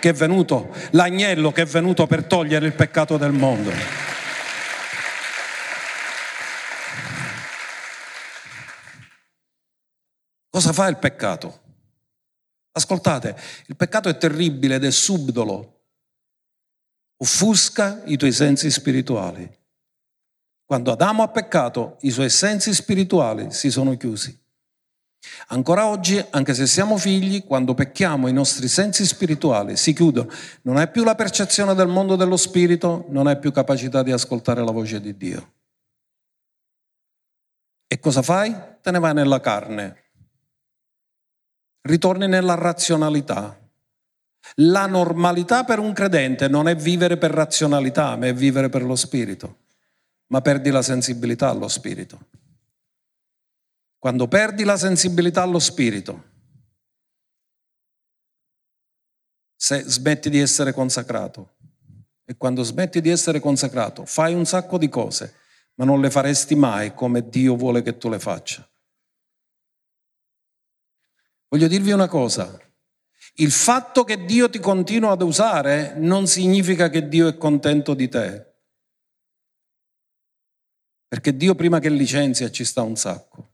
che è venuto, l'agnello che è venuto per togliere il peccato del mondo. Cosa fa il peccato? Ascoltate, il peccato è terribile ed è subdolo, offusca i tuoi sensi spirituali. Quando Adamo ha peccato, i suoi sensi spirituali si sono chiusi. Ancora oggi, anche se siamo figli, quando pecchiamo i nostri sensi spirituali si chiudono. Non hai più la percezione del mondo dello spirito, non hai più capacità di ascoltare la voce di Dio. E cosa fai? Te ne vai nella carne. Ritorni nella razionalità. La normalità per un credente non è vivere per razionalità, ma è vivere per lo spirito ma perdi la sensibilità allo spirito. Quando perdi la sensibilità allo spirito, se smetti di essere consacrato, e quando smetti di essere consacrato fai un sacco di cose, ma non le faresti mai come Dio vuole che tu le faccia. Voglio dirvi una cosa, il fatto che Dio ti continua ad usare non significa che Dio è contento di te. Perché Dio prima che licenzia ci sta un sacco.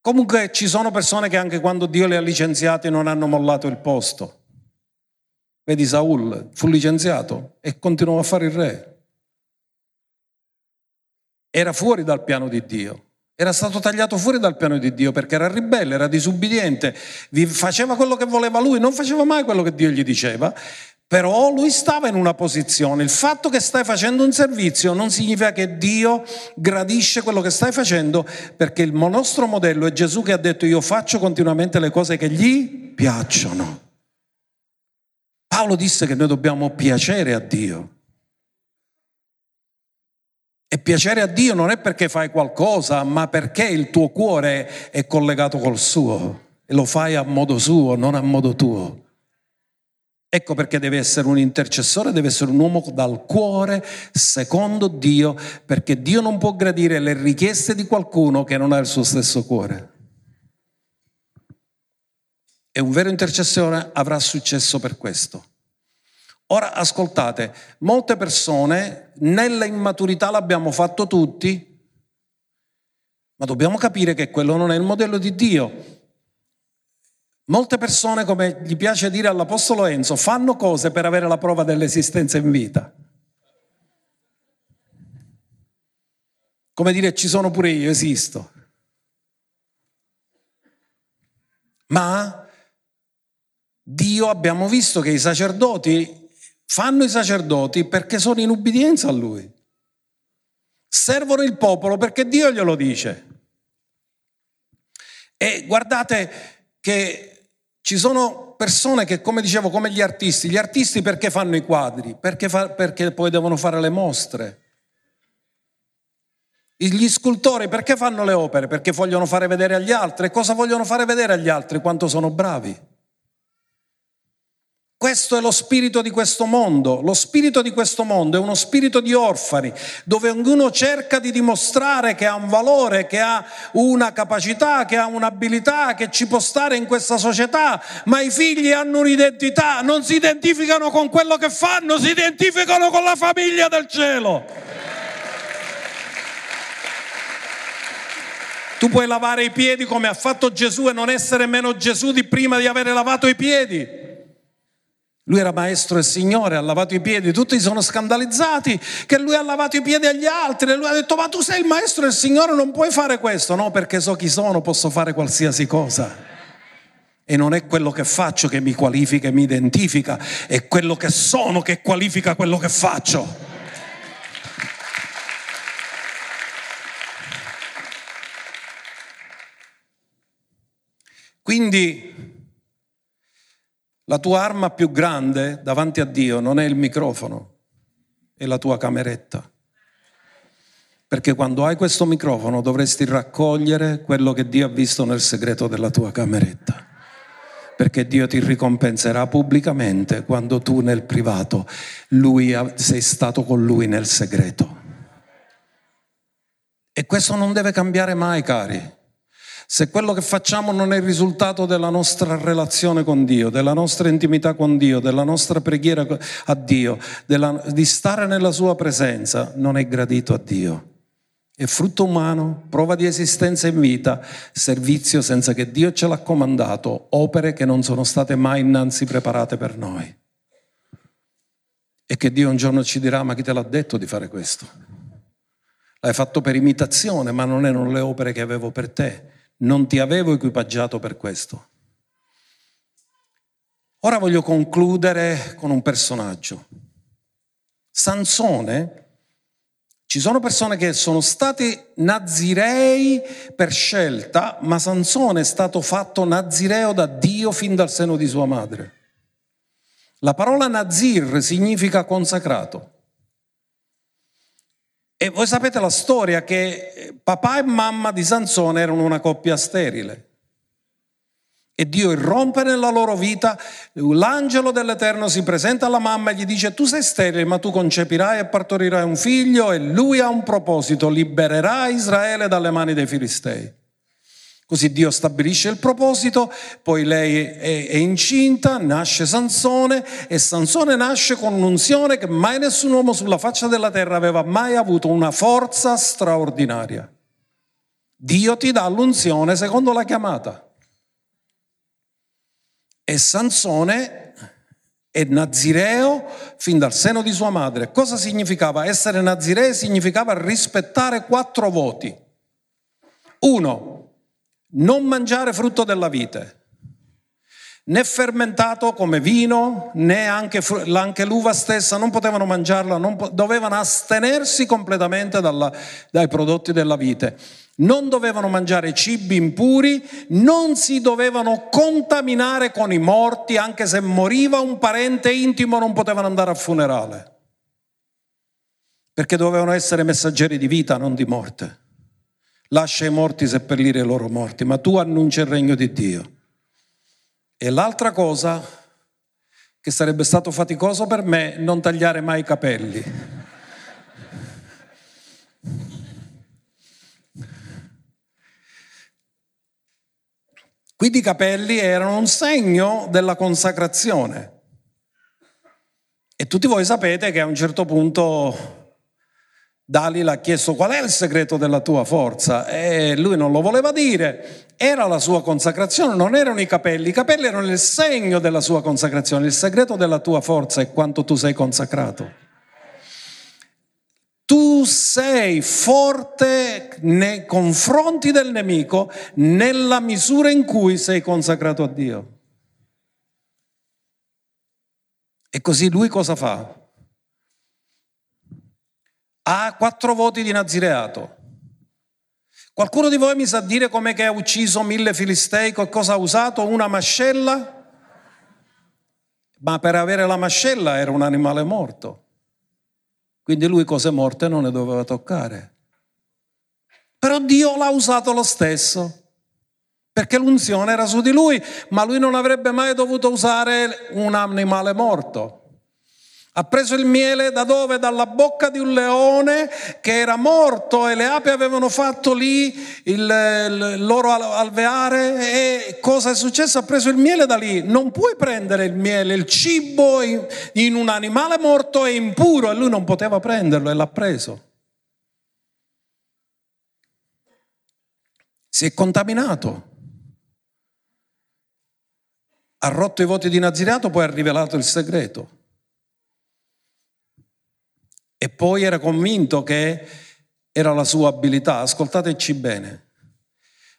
Comunque ci sono persone che anche quando Dio le ha licenziate non hanno mollato il posto. Vedi Saul fu licenziato e continuò a fare il re. Era fuori dal piano di Dio. Era stato tagliato fuori dal piano di Dio perché era ribelle, era disubbidiente, faceva quello che voleva lui, non faceva mai quello che Dio gli diceva però lui stava in una posizione. Il fatto che stai facendo un servizio non significa che Dio gradisce quello che stai facendo, perché il nostro modello è Gesù che ha detto io faccio continuamente le cose che gli piacciono. Paolo disse che noi dobbiamo piacere a Dio. E piacere a Dio non è perché fai qualcosa, ma perché il tuo cuore è collegato col suo e lo fai a modo suo, non a modo tuo. Ecco perché deve essere un intercessore, deve essere un uomo dal cuore, secondo Dio, perché Dio non può gradire le richieste di qualcuno che non ha il suo stesso cuore. E un vero intercessore avrà successo per questo. Ora ascoltate, molte persone nella immaturità l'abbiamo fatto tutti, ma dobbiamo capire che quello non è il modello di Dio. Molte persone, come gli piace dire all'Apostolo Enzo, fanno cose per avere la prova dell'esistenza in vita. Come dire, ci sono pure io, esisto. Ma Dio abbiamo visto che i sacerdoti fanno i sacerdoti perché sono in ubbidienza a Lui. Servono il popolo perché Dio glielo dice. E guardate che ci sono persone che, come dicevo, come gli artisti, gli artisti perché fanno i quadri? Perché, fa, perché poi devono fare le mostre. Gli scultori perché fanno le opere? Perché vogliono fare vedere agli altri. E cosa vogliono fare vedere agli altri? Quanto sono bravi. Questo è lo spirito di questo mondo. Lo spirito di questo mondo è uno spirito di orfani, dove ognuno cerca di dimostrare che ha un valore, che ha una capacità, che ha un'abilità, che ci può stare in questa società, ma i figli hanno un'identità, non si identificano con quello che fanno, si identificano con la famiglia del cielo. Tu puoi lavare i piedi come ha fatto Gesù e non essere meno Gesù di prima di avere lavato i piedi. Lui era maestro e signore, ha lavato i piedi, tutti sono scandalizzati che lui ha lavato i piedi agli altri e lui ha detto ma tu sei il maestro e il signore, non puoi fare questo, no perché so chi sono, posso fare qualsiasi cosa. E non è quello che faccio che mi qualifica e mi identifica, è quello che sono che qualifica quello che faccio. Quindi la tua arma più grande davanti a Dio non è il microfono, è la tua cameretta. Perché quando hai questo microfono dovresti raccogliere quello che Dio ha visto nel segreto della tua cameretta. Perché Dio ti ricompenserà pubblicamente quando tu nel privato lui, sei stato con Lui nel segreto. E questo non deve cambiare mai, cari. Se quello che facciamo non è il risultato della nostra relazione con Dio, della nostra intimità con Dio, della nostra preghiera a Dio, della, di stare nella sua presenza, non è gradito a Dio. È frutto umano, prova di esistenza in vita, servizio senza che Dio ce l'ha comandato, opere che non sono state mai innanzi preparate per noi. E che Dio un giorno ci dirà, ma chi te l'ha detto di fare questo? L'hai fatto per imitazione, ma non erano le opere che avevo per te non ti avevo equipaggiato per questo. Ora voglio concludere con un personaggio. Sansone, ci sono persone che sono stati nazirei per scelta, ma Sansone è stato fatto nazireo da Dio fin dal seno di sua madre. La parola nazir significa consacrato. E voi sapete la storia che papà e mamma di Sansone erano una coppia sterile. E Dio irrompe nella loro vita, l'angelo dell'Eterno si presenta alla mamma e gli dice tu sei sterile ma tu concepirai e partorirai un figlio e lui ha un proposito, libererà Israele dalle mani dei filistei. Così Dio stabilisce il proposito, poi lei è, è, incinta, nasce Sansone e Sansone nasce con un'unzione che mai nessun uomo sulla faccia della terra aveva mai avuto, una forza straordinaria. Dio ti dà l'unzione secondo la chiamata. E Sansone è nazireo fin dal seno di sua madre. Cosa significava? Essere nazireo significava rispettare quattro voti. Uno, non mangiare frutto della vite, né fermentato come vino, né anche, anche l'uva stessa, non potevano mangiarla, non po- dovevano astenersi completamente dalla, dai prodotti della vite. Non dovevano mangiare cibi impuri, non si dovevano contaminare con i morti, anche se moriva un parente intimo non potevano andare al funerale, perché dovevano essere messaggeri di vita, non di morte lascia i morti seppellire i loro morti, ma tu annuncia il regno di Dio. E l'altra cosa che sarebbe stato faticoso per me, non tagliare mai i capelli. Quindi i capelli erano un segno della consacrazione. E tutti voi sapete che a un certo punto Dalila ha chiesto qual è il segreto della tua forza e lui non lo voleva dire. Era la sua consacrazione, non erano i capelli. I capelli erano il segno della sua consacrazione. Il segreto della tua forza è quanto tu sei consacrato. Tu sei forte nei confronti del nemico nella misura in cui sei consacrato a Dio. E così lui cosa fa? Ha quattro voti di nazireato. Qualcuno di voi mi sa dire com'è che ha ucciso mille filistei, cosa ha usato? Una mascella? Ma per avere la mascella era un animale morto. Quindi lui cose morte non ne doveva toccare. Però Dio l'ha usato lo stesso, perché l'unzione era su di lui, ma lui non avrebbe mai dovuto usare un animale morto. Ha preso il miele da dove? Dalla bocca di un leone che era morto e le api avevano fatto lì il, il loro alveare e cosa è successo? Ha preso il miele da lì. Non puoi prendere il miele, il cibo in, in un animale morto è impuro e lui non poteva prenderlo e l'ha preso. Si è contaminato. Ha rotto i voti di Nazirato, poi ha rivelato il segreto e poi era convinto che era la sua abilità. Ascoltateci bene.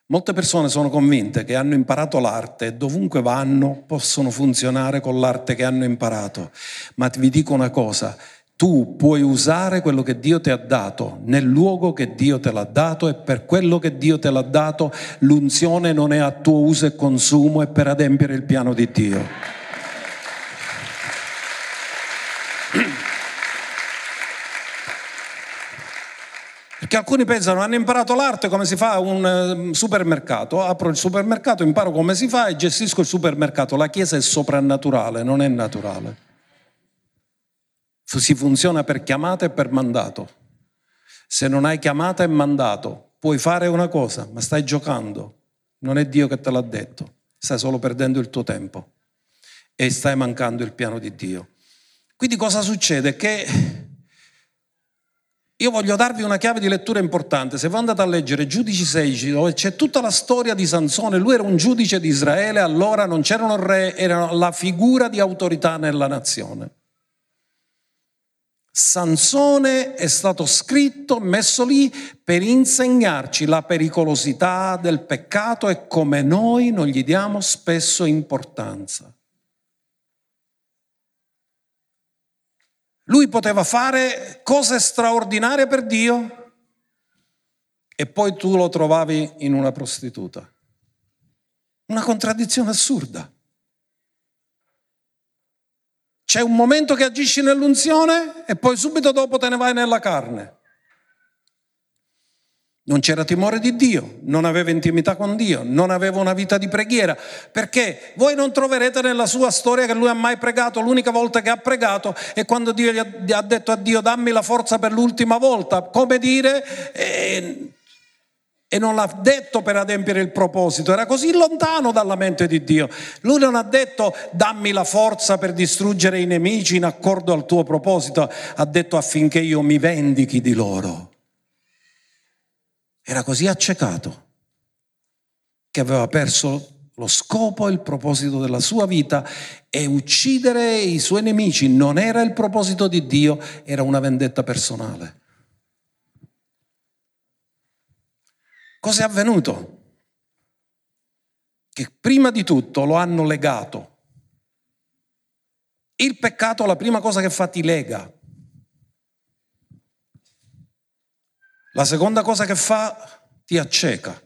Molte persone sono convinte che hanno imparato l'arte e dovunque vanno possono funzionare con l'arte che hanno imparato. Ma vi dico una cosa, tu puoi usare quello che Dio ti ha dato nel luogo che Dio te l'ha dato e per quello che Dio te l'ha dato l'unzione non è a tuo uso e consumo, è per adempiere il piano di Dio. Perché alcuni pensano, hanno imparato l'arte come si fa un eh, supermercato, apro il supermercato, imparo come si fa e gestisco il supermercato. La Chiesa è soprannaturale, non è naturale. Si funziona per chiamata e per mandato. Se non hai chiamata e mandato, puoi fare una cosa, ma stai giocando. Non è Dio che te l'ha detto, stai solo perdendo il tuo tempo e stai mancando il piano di Dio. Quindi cosa succede? Che io voglio darvi una chiave di lettura importante. Se voi andate a leggere Giudici 16, dove c'è tutta la storia di Sansone, lui era un giudice di Israele, allora non c'erano re, era la figura di autorità nella nazione. Sansone è stato scritto, messo lì per insegnarci la pericolosità del peccato e come noi non gli diamo spesso importanza. Lui poteva fare cose straordinarie per Dio e poi tu lo trovavi in una prostituta. Una contraddizione assurda. C'è un momento che agisci nell'unzione e poi subito dopo te ne vai nella carne. Non c'era timore di Dio, non aveva intimità con Dio, non aveva una vita di preghiera, perché voi non troverete nella sua storia che lui ha mai pregato, l'unica volta che ha pregato è quando Dio gli ha detto a Dio dammi la forza per l'ultima volta, come dire, e, e non l'ha detto per adempiere il proposito, era così lontano dalla mente di Dio. Lui non ha detto dammi la forza per distruggere i nemici in accordo al tuo proposito, ha detto affinché io mi vendichi di loro. Era così accecato che aveva perso lo scopo e il proposito della sua vita e uccidere i suoi nemici non era il proposito di Dio, era una vendetta personale. Cos'è avvenuto? Che prima di tutto lo hanno legato. Il peccato, la prima cosa che fa, ti lega. La seconda cosa che fa ti acceca.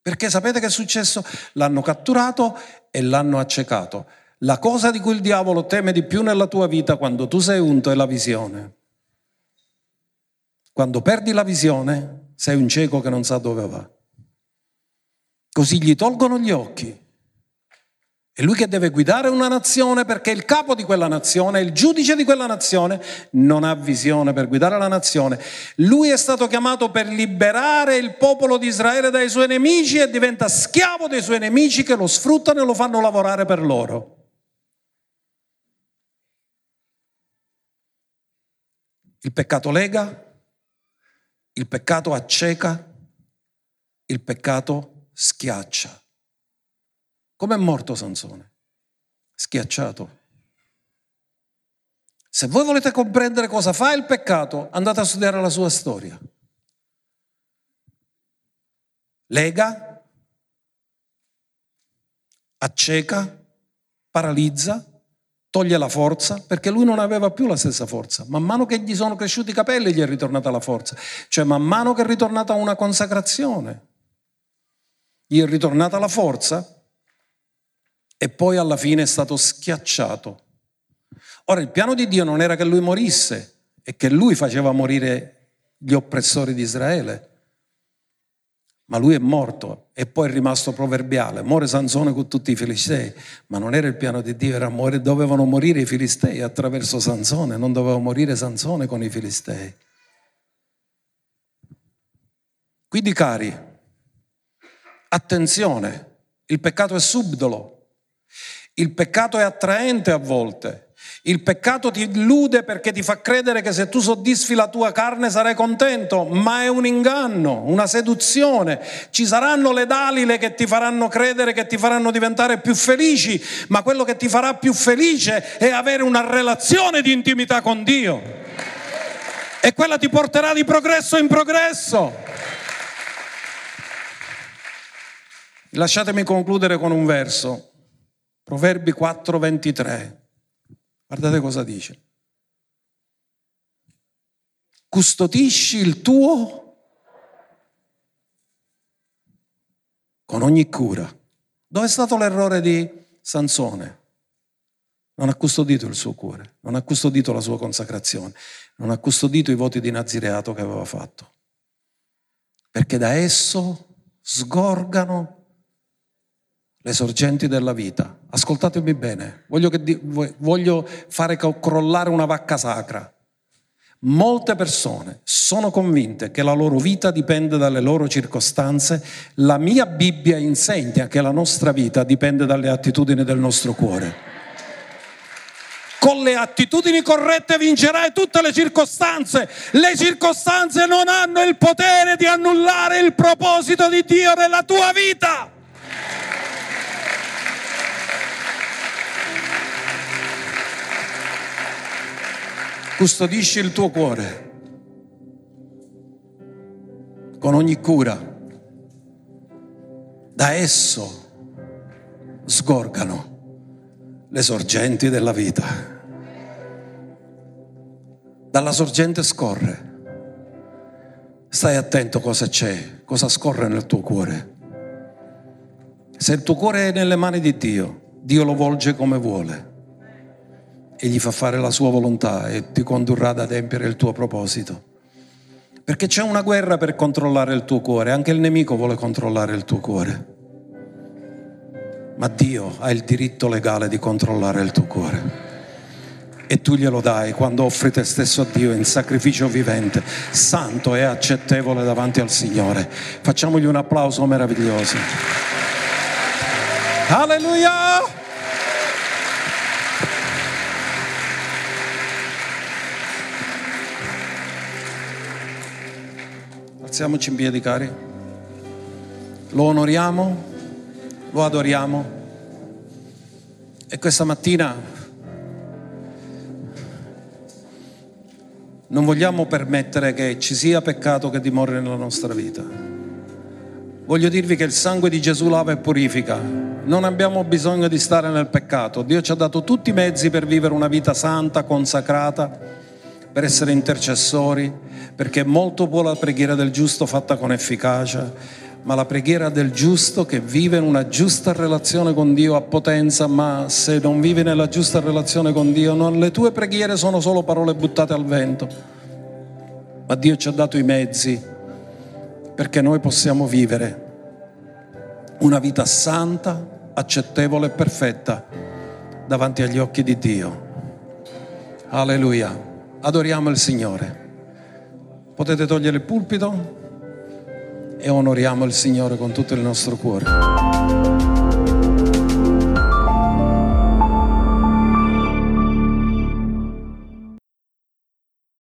Perché sapete che è successo? L'hanno catturato e l'hanno accecato. La cosa di cui il diavolo teme di più nella tua vita quando tu sei unto è la visione. Quando perdi la visione sei un cieco che non sa dove va. Così gli tolgono gli occhi È lui che deve guidare una nazione perché il capo di quella nazione, il giudice di quella nazione, non ha visione per guidare la nazione. Lui è stato chiamato per liberare il popolo di Israele dai suoi nemici e diventa schiavo dei suoi nemici che lo sfruttano e lo fanno lavorare per loro. Il peccato lega, il peccato acceca, il peccato schiaccia. Come è morto Sansone? Schiacciato. Se voi volete comprendere cosa fa il peccato, andate a studiare la sua storia. Lega, acceca, paralizza, toglie la forza, perché lui non aveva più la stessa forza. Man mano che gli sono cresciuti i capelli gli è ritornata la forza. Cioè man mano che è ritornata una consacrazione, gli è ritornata la forza, e poi alla fine è stato schiacciato. Ora il piano di Dio non era che lui morisse e che lui faceva morire gli oppressori di Israele, ma lui è morto e poi è rimasto proverbiale. Muore Sansone con tutti i filistei, ma non era il piano di Dio, era morire, dovevano morire i filistei attraverso Sansone, non doveva morire Sansone con i filistei. Quindi cari, attenzione, il peccato è subdolo, il peccato è attraente a volte. Il peccato ti illude perché ti fa credere che se tu soddisfi la tua carne sarai contento, ma è un inganno, una seduzione. Ci saranno le dalile che ti faranno credere, che ti faranno diventare più felici, ma quello che ti farà più felice è avere una relazione di intimità con Dio. E quella ti porterà di progresso in progresso. Lasciatemi concludere con un verso. Proverbi 4:23. Guardate cosa dice. Custodisci il tuo con ogni cura. Dove è stato l'errore di Sansone? Non ha custodito il suo cuore, non ha custodito la sua consacrazione, non ha custodito i voti di nazireato che aveva fatto. Perché da esso sgorgano le sorgenti della vita. Ascoltatemi bene, voglio, che, voglio fare crollare una vacca sacra. Molte persone sono convinte che la loro vita dipende dalle loro circostanze. La mia Bibbia insegna che la nostra vita dipende dalle attitudini del nostro cuore. Con le attitudini corrette vincerai tutte le circostanze. Le circostanze non hanno il potere di annullare il proposito di Dio nella tua vita. Custodisci il tuo cuore con ogni cura. Da esso sgorgano le sorgenti della vita. Dalla sorgente scorre. Stai attento cosa c'è, cosa scorre nel tuo cuore. Se il tuo cuore è nelle mani di Dio, Dio lo volge come vuole e gli fa fare la sua volontà e ti condurrà ad adempiere il tuo proposito. Perché c'è una guerra per controllare il tuo cuore, anche il nemico vuole controllare il tuo cuore. Ma Dio ha il diritto legale di controllare il tuo cuore. E tu glielo dai quando offri te stesso a Dio in sacrificio vivente, santo e accettevole davanti al Signore. Facciamogli un applauso meraviglioso. Alleluia! Alziamoci in piedi, cari. Lo onoriamo, lo adoriamo. E questa mattina non vogliamo permettere che ci sia peccato che dimori nella nostra vita. Voglio dirvi che il sangue di Gesù lava e purifica. Non abbiamo bisogno di stare nel peccato. Dio ci ha dato tutti i mezzi per vivere una vita santa, consacrata per essere intercessori, perché molto può la preghiera del giusto fatta con efficacia, ma la preghiera del giusto che vive in una giusta relazione con Dio ha potenza, ma se non vivi nella giusta relazione con Dio, non, le tue preghiere sono solo parole buttate al vento. Ma Dio ci ha dato i mezzi perché noi possiamo vivere una vita santa, accettevole e perfetta davanti agli occhi di Dio. Alleluia. Adoriamo il Signore. Potete togliere il pulpito e onoriamo il Signore con tutto il nostro cuore.